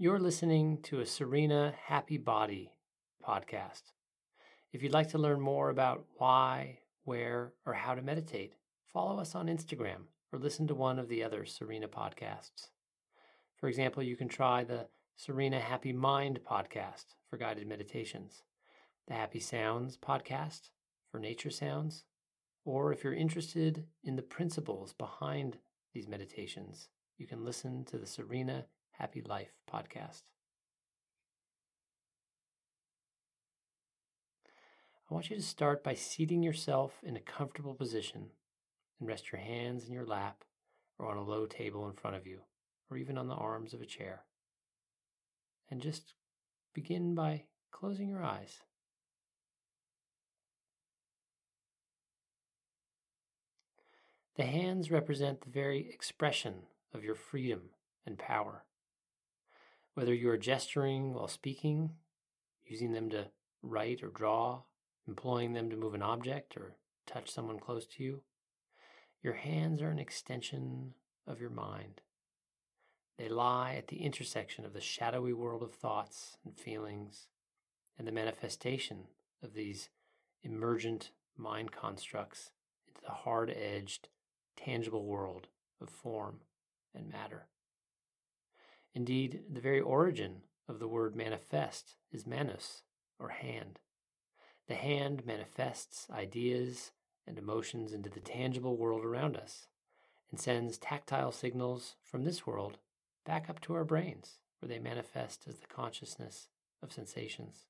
You're listening to a Serena Happy Body podcast. If you'd like to learn more about why, where, or how to meditate, follow us on Instagram or listen to one of the other Serena podcasts. For example, you can try the Serena Happy Mind podcast for guided meditations, the Happy Sounds podcast for nature sounds, or if you're interested in the principles behind these meditations, you can listen to the Serena Happy Life podcast. I want you to start by seating yourself in a comfortable position and rest your hands in your lap or on a low table in front of you, or even on the arms of a chair. And just begin by closing your eyes. The hands represent the very expression of your freedom and power. Whether you are gesturing while speaking, using them to write or draw, employing them to move an object or touch someone close to you, your hands are an extension of your mind. They lie at the intersection of the shadowy world of thoughts and feelings and the manifestation of these emergent mind constructs into the hard edged, tangible world of form and matter. Indeed, the very origin of the word manifest is manus, or hand. The hand manifests ideas and emotions into the tangible world around us and sends tactile signals from this world back up to our brains, where they manifest as the consciousness of sensations.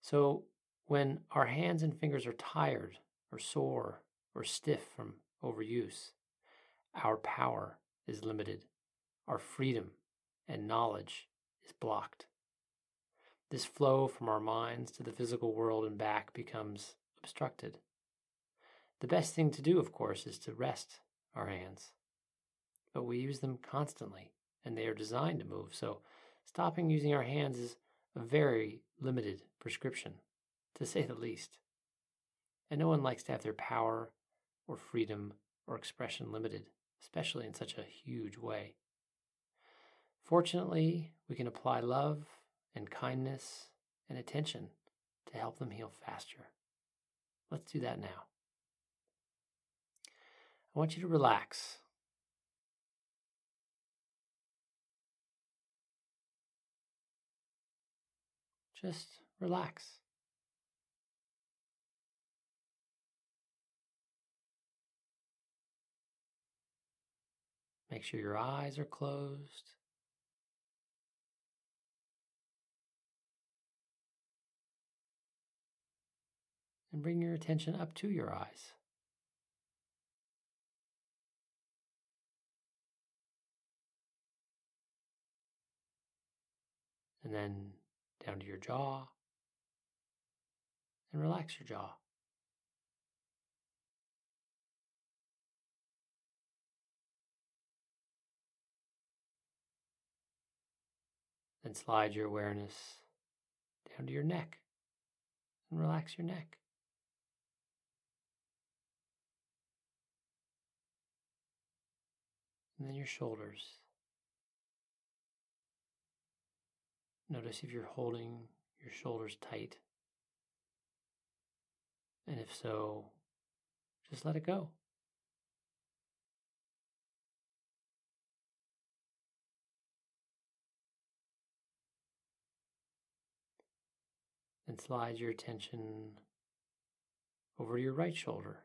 So, when our hands and fingers are tired or sore or stiff from overuse. Our power is limited. Our freedom and knowledge is blocked. This flow from our minds to the physical world and back becomes obstructed. The best thing to do, of course, is to rest our hands. But we use them constantly, and they are designed to move, so stopping using our hands is a very limited prescription, to say the least. And no one likes to have their power or freedom or expression limited, especially in such a huge way. Fortunately, we can apply love and kindness and attention to help them heal faster. Let's do that now. I want you to relax. Just relax. Make sure your eyes are closed. And bring your attention up to your eyes. And then down to your jaw. And relax your jaw. Then slide your awareness down to your neck and relax your neck. And then your shoulders. Notice if you're holding your shoulders tight. And if so, just let it go. and slide your attention over to your right shoulder.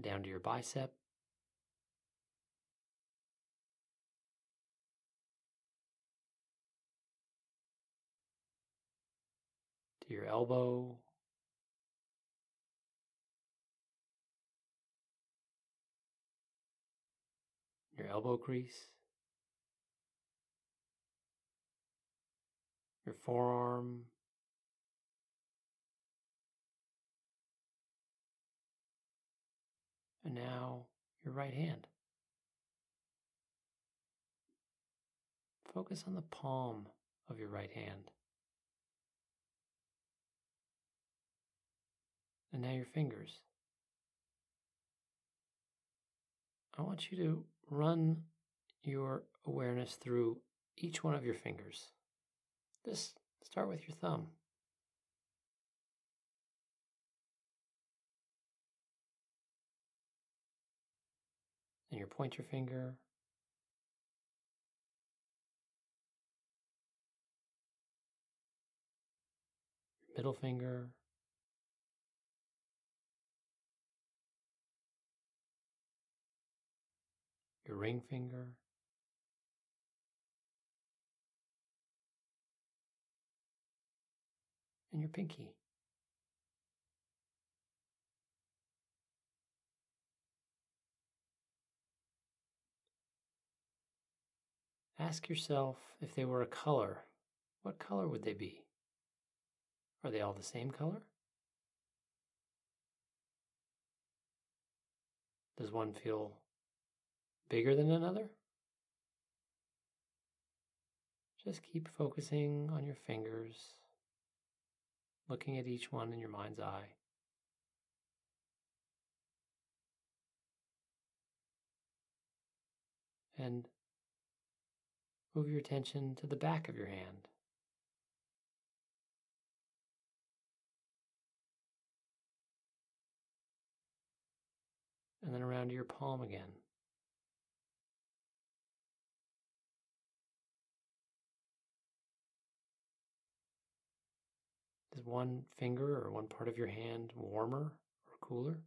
Down to your bicep. To your elbow. your elbow crease, your forearm, and now your right hand. Focus on the palm of your right hand. And now your fingers. I want you to run your awareness through each one of your fingers. Just start with your thumb. Your pointer finger. Your middle finger. Your ring finger. and your pinky. Ask yourself if they were a color, what color would they be? Are they all the same color? Does one feel bigger than another? Just keep focusing on your fingers looking at each one in your mind's eye. And move your attention to the back of your hand. And then around to your palm again. Is one finger or one part of your hand warmer or cooler?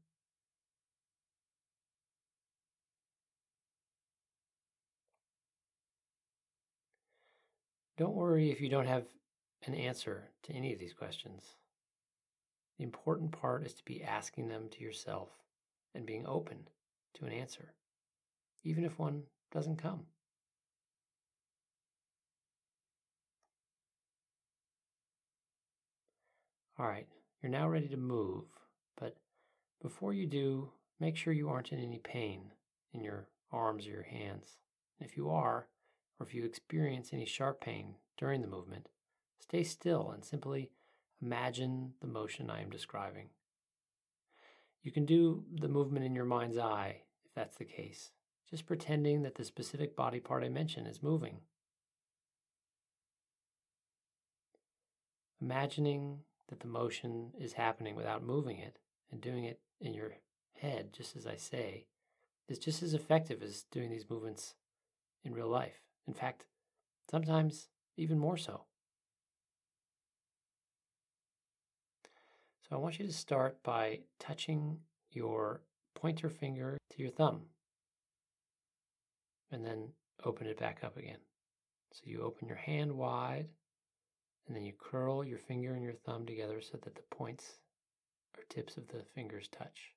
Don't worry if you don't have an answer to any of these questions. The important part is to be asking them to yourself and being open to an answer, even if one doesn't come. All right, you're now ready to move, but before you do, make sure you aren't in any pain in your arms or your hands. And if you are, or if you experience any sharp pain during the movement, stay still and simply imagine the motion I am describing. You can do the movement in your mind's eye if that's the case, just pretending that the specific body part I mentioned is moving. Imagining that the motion is happening without moving it and doing it in your head, just as I say, is just as effective as doing these movements in real life. In fact, sometimes even more so. So I want you to start by touching your pointer finger to your thumb and then open it back up again. So you open your hand wide and then you curl your finger and your thumb together so that the points or tips of the fingers touch.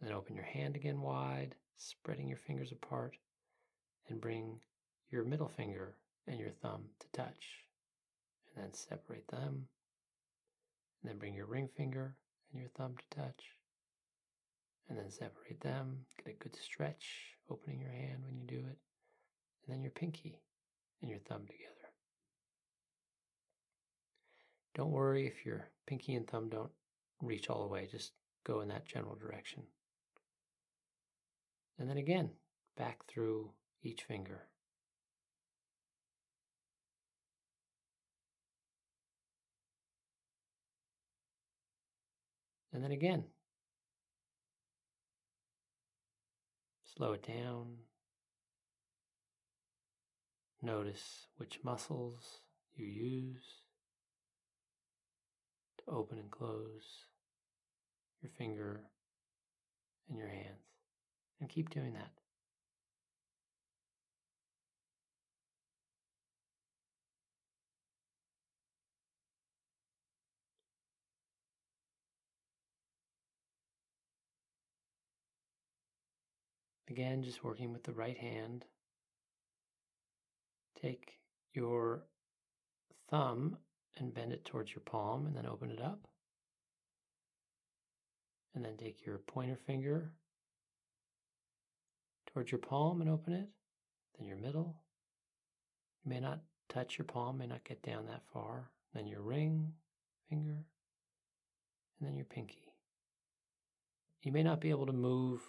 Then open your hand again wide, spreading your fingers apart, and bring your middle finger and your thumb to touch. And then separate them. And then bring your ring finger and your thumb to touch. And then separate them. Get a good stretch, opening your hand when you do it. And then your pinky and your thumb together. Don't worry if your pinky and thumb don't reach all the way, just go in that general direction. And then again, back through each finger. And then again, slow it down. Notice which muscles you use to open and close your finger and your hands. And keep doing that. Again, just working with the right hand. Take your thumb and bend it towards your palm and then open it up. And then take your pointer finger towards your palm and open it. Then your middle. You may not touch your palm, may not get down that far. Then your ring finger. And then your pinky. You may not be able to move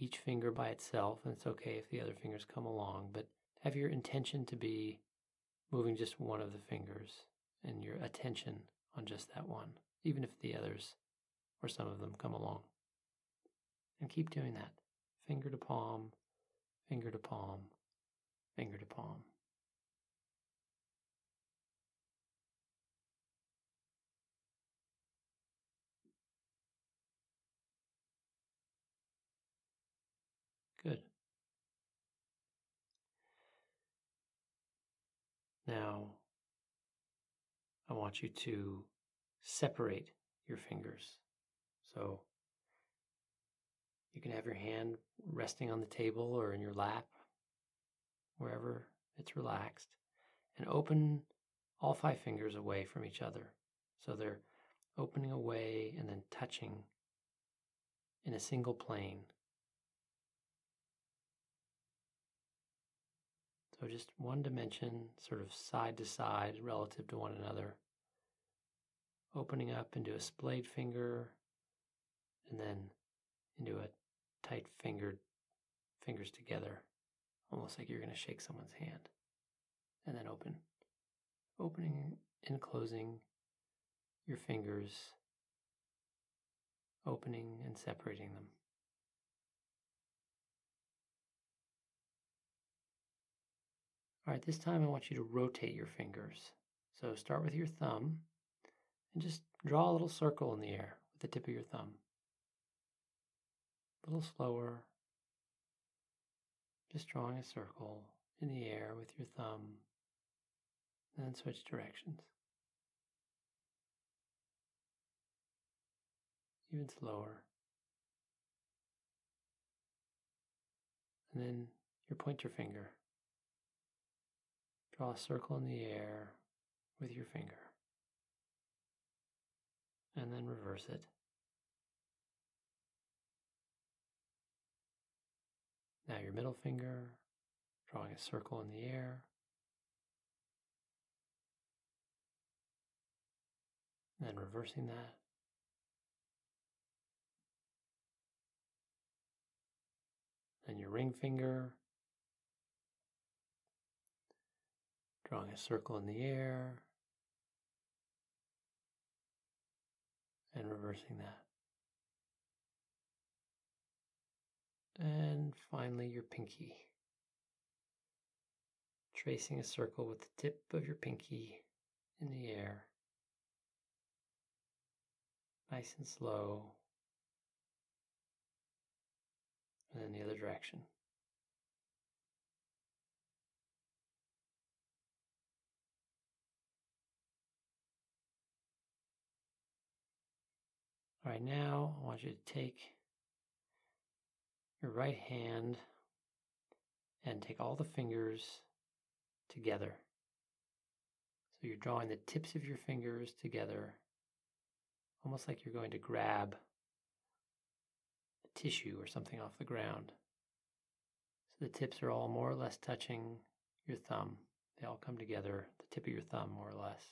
each finger by itself, and it's okay if the other fingers come along, but have your intention to be moving just one of the fingers and your attention on just that one, even if the others or some of them come along. And keep doing that finger to palm, finger to palm, finger to palm. Good. Now, I want you to separate your fingers. So you can have your hand resting on the table or in your lap, wherever it's relaxed, and open all five fingers away from each other. So they're opening away and then touching in a single plane. So just one dimension, sort of side to side relative to one another. Opening up into a splayed finger and then into a tight fingered fingers together, almost like you're going to shake someone's hand. And then open. Opening and closing your fingers, opening and separating them. All right, this time I want you to rotate your fingers. So start with your thumb and just draw a little circle in the air with the tip of your thumb. A little slower. Just drawing a circle in the air with your thumb and then switch directions. Even slower. And then you point your pointer finger. Draw a circle in the air with your finger. And then reverse it. Now your middle finger, drawing a circle in the air. And then reversing that. Then your ring finger, drawing a circle in the air and reversing that. And finally, your pinky. Tracing a circle with the tip of your pinky in the air. Nice and slow. And then the other direction. Right, now I want you to take your right hand and take all the fingers together. So you're drawing the tips of your fingers together, almost like you're going to grab a tissue or something off the ground. So the tips are all more or less touching your thumb. They all come together, the tip of your thumb, more or less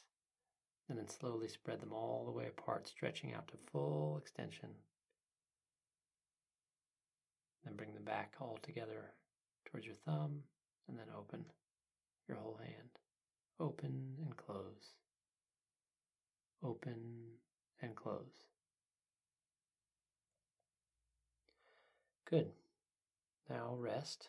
and then slowly spread them all the way apart, stretching out to full extension. Then bring them back all together towards your thumb, and then open your whole hand. Open and close. Open and close. Good. Now rest.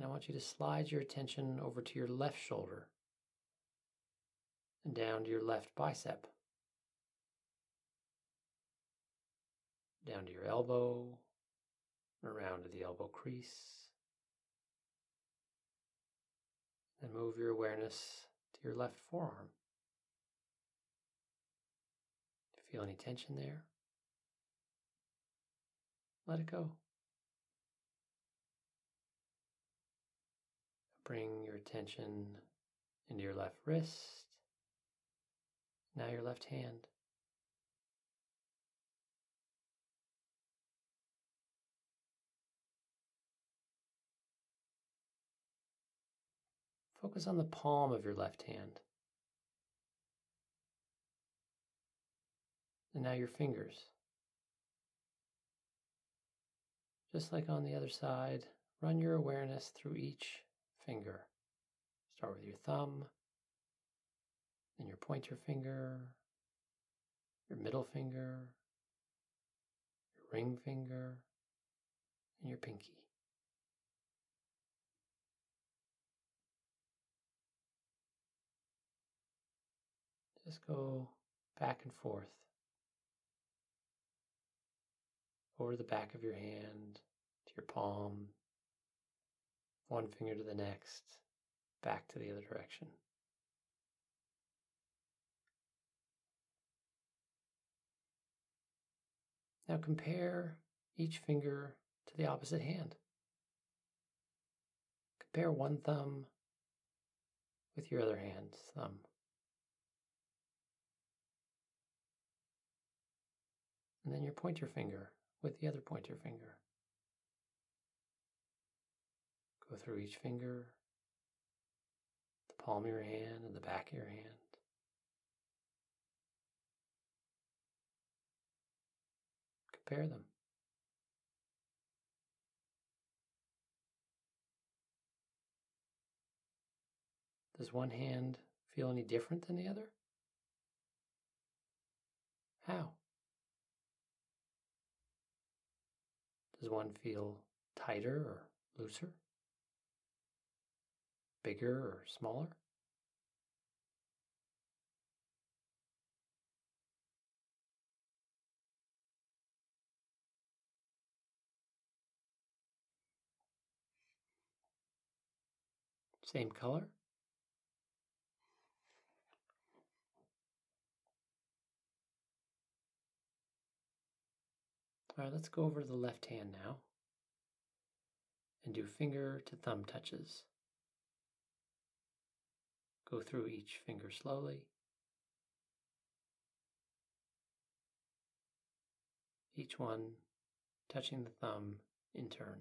And I want you to slide your attention over to your left shoulder and down to your left bicep, down to your elbow, around to the elbow crease. Then move your awareness to your left forearm. Feel any tension there? Let it go. Bring your attention into your left wrist, now your left hand. Focus on the palm of your left hand. And now your fingers. Just like on the other side, run your awareness through each finger. Start with your thumb, then your pointer finger, your middle finger, your ring finger, and your pinky. Just go back and forth over the back of your hand to your palm, one finger to the next, back to the other direction. Now compare each finger to the opposite hand. Compare one thumb with your other hand's thumb. And then your pointer finger with the other pointer finger. Go through each finger, the palm of your hand and the back of your hand. Compare them. Does one hand feel any different than the other? How? Does one feel tighter or looser? Bigger or smaller? Same color? All right, let's go over to the left hand now and do finger to thumb touches. Go through each finger slowly. Each one touching the thumb in turn.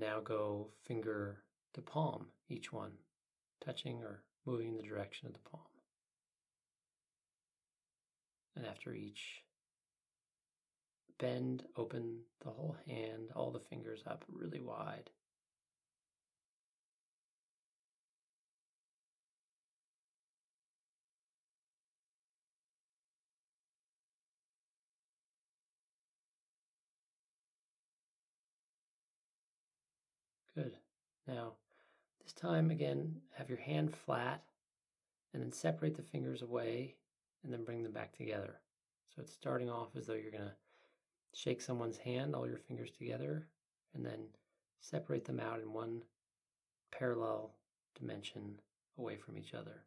Now go finger to palm, each one, touching or moving in the direction of the palm. And after each bend, open the whole hand, all the fingers up really wide. Good. Now, this time again, have your hand flat and then separate the fingers away and then bring them back together. So it's starting off as though you're going to shake someone's hand, all your fingers together, and then separate them out in one parallel dimension away from each other.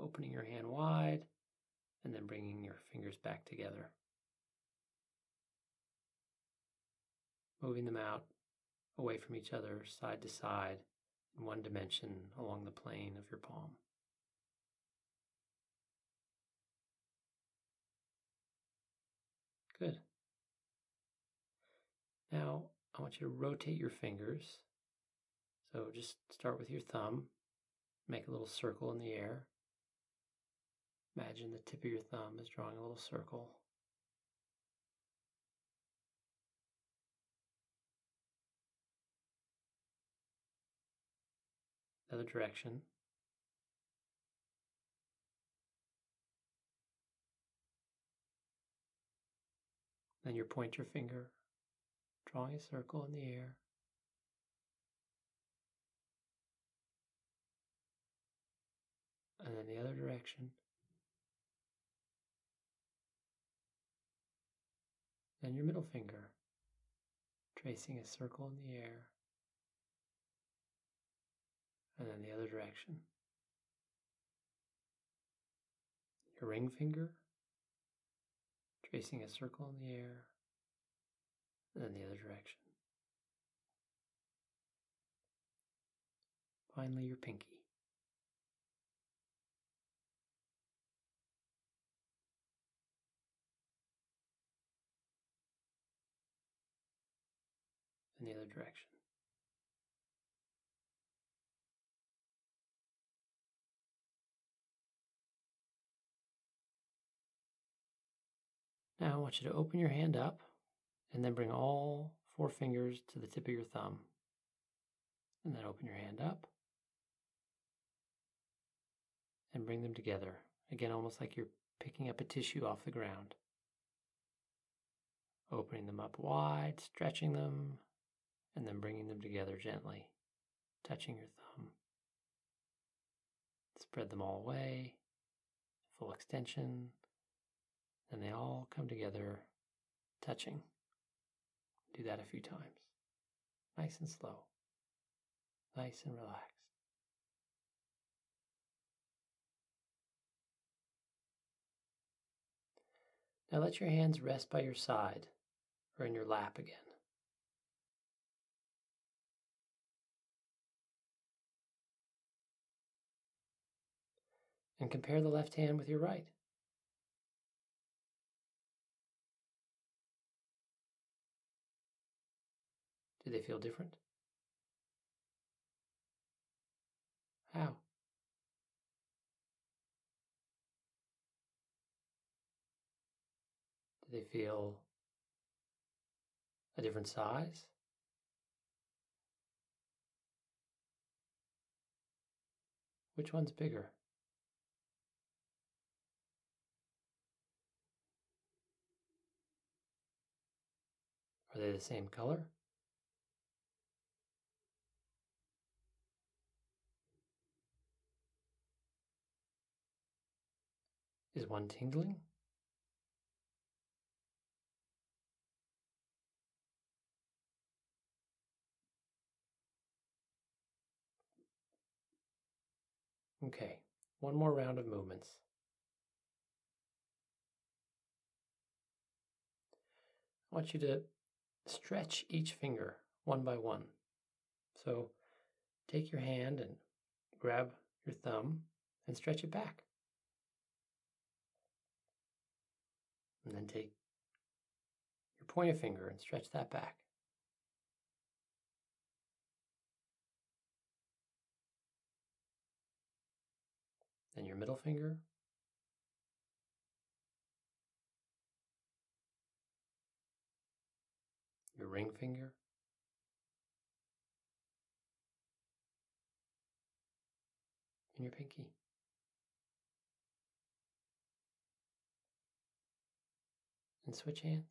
Opening your hand wide and then bringing your fingers back together. Moving them out away from each other, side to side, in one dimension along the plane of your palm. Good. Now, I want you to rotate your fingers. So just start with your thumb, make a little circle in the air. Imagine the tip of your thumb is drawing a little circle. Other direction. Then you point your finger, drawing a circle in the air. And then the other direction. Then your middle finger, tracing a circle in the air and then the other direction. Your ring finger, tracing a circle in the air, and then the other direction. Finally, your pinky. In the other direction. Now I want you to open your hand up and then bring all four fingers to the tip of your thumb. And then open your hand up and bring them together. Again, almost like you're picking up a tissue off the ground. Opening them up wide, stretching them, and then bringing them together gently, touching your thumb. Spread them all away, full extension, and they all come together, touching. Do that a few times. Nice and slow. Nice and relaxed. Now let your hands rest by your side or in your lap again. And compare the left hand with your right. Do they feel different? How? Do they feel a different size? Which one's bigger? Are they the same color? Is one tingling? Okay, one more round of movements. I want you to stretch each finger one by one. So take your hand and grab your thumb and stretch it back. And then mm-hmm. take your pointer finger and stretch that back. Then your middle finger. Your ring finger. And your pinky. And switch hands.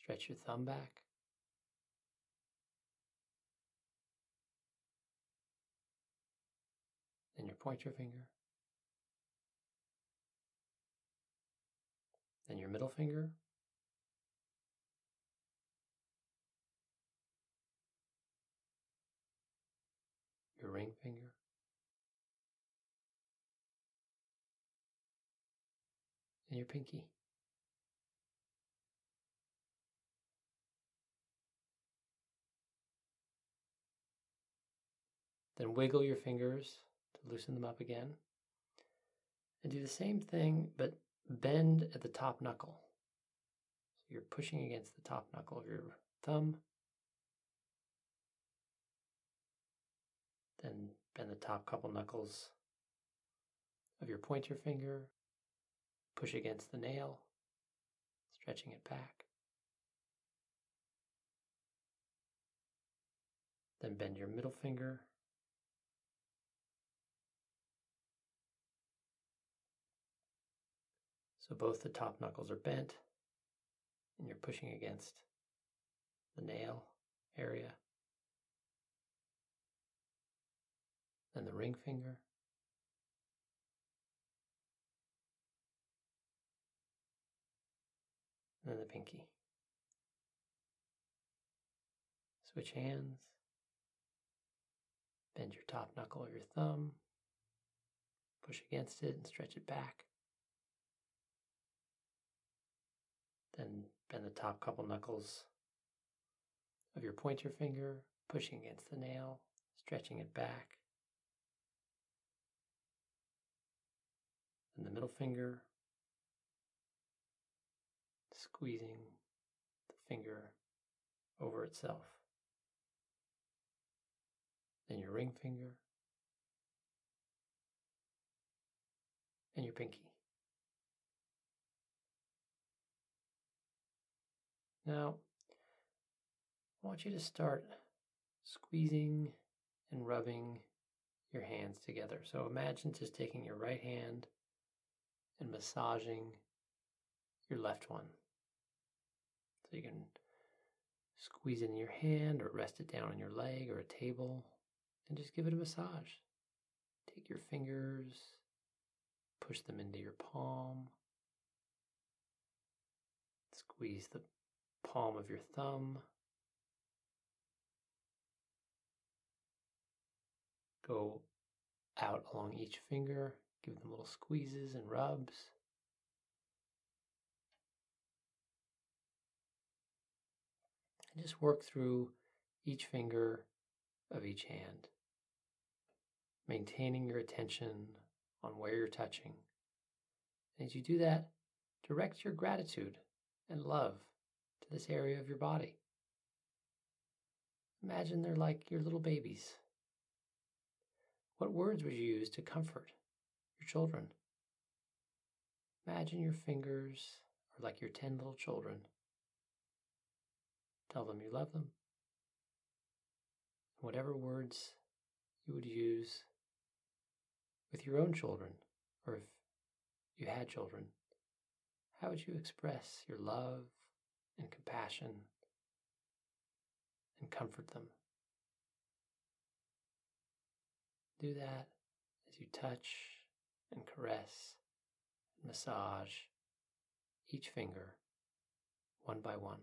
Stretch your thumb back. Then your pointer finger. Then your middle finger. Your ring finger. And your pinky. Then wiggle your fingers to loosen them up again. And do the same thing, but bend at the top knuckle. So you're pushing against the top knuckle of your thumb. Then bend the top couple knuckles of your pointer finger Push against the nail, stretching it back. Then bend your middle finger. So both the top knuckles are bent and you're pushing against the nail area. Then the ring finger. And then the pinky. Switch hands. Bend your top knuckle of your thumb. Push against it and stretch it back. Then Bend the top couple knuckles of your pointer finger, pushing against the nail, stretching it back. Then the middle finger, squeezing the finger over itself. Then your ring finger and your pinky. Now, I want you to start squeezing and rubbing your hands together. So imagine just taking your right hand and massaging your left one. You can squeeze it in your hand or rest it down on your leg or a table and just give it a massage. Take your fingers, push them into your palm, squeeze the palm of your thumb. Go out along each finger, give them little squeezes and rubs. And just work through each finger of each hand, maintaining your attention on where you're touching. And as you do that, direct your gratitude and love to this area of your body. Imagine they're like your little babies. What words would you use to comfort your children? Imagine your fingers are like your 10 little children. Tell them you love them. Whatever words you would use with your own children, or if you had children, how would you express your love and compassion and comfort them. Do that as you touch and caress and massage each finger one by one.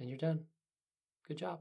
And you're done. Good job.